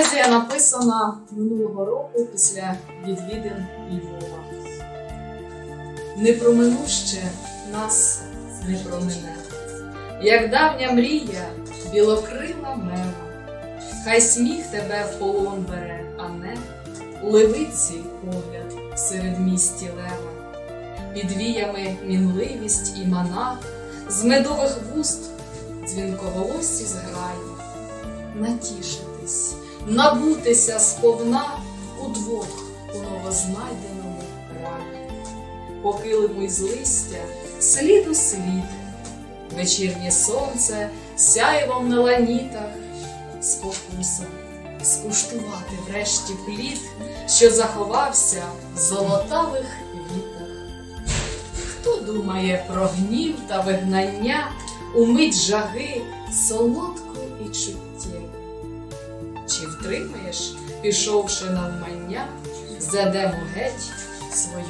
Поезія написана минулого року після відвідин Львова. Не проминуще нас не промине, як давня мрія, білокрила мева, хай сміх тебе в полон бере, а не левиці погляд серед місті лева, під віями мінливість і мана, з медових вуст дзвінковолосі зграє, натішитись, набутися сповна удвох у новознайденому раї, по килиму із листя слід у слід, вечірнє сонце сяйвом на ланітах, спокуса скуштувати врешті плід, що заховався в золотавих вітах. Хто думає про гнів та вигнання у мить жаги солодку і чуттєву? Втримаєш, пішовши навмання, задемо геть свою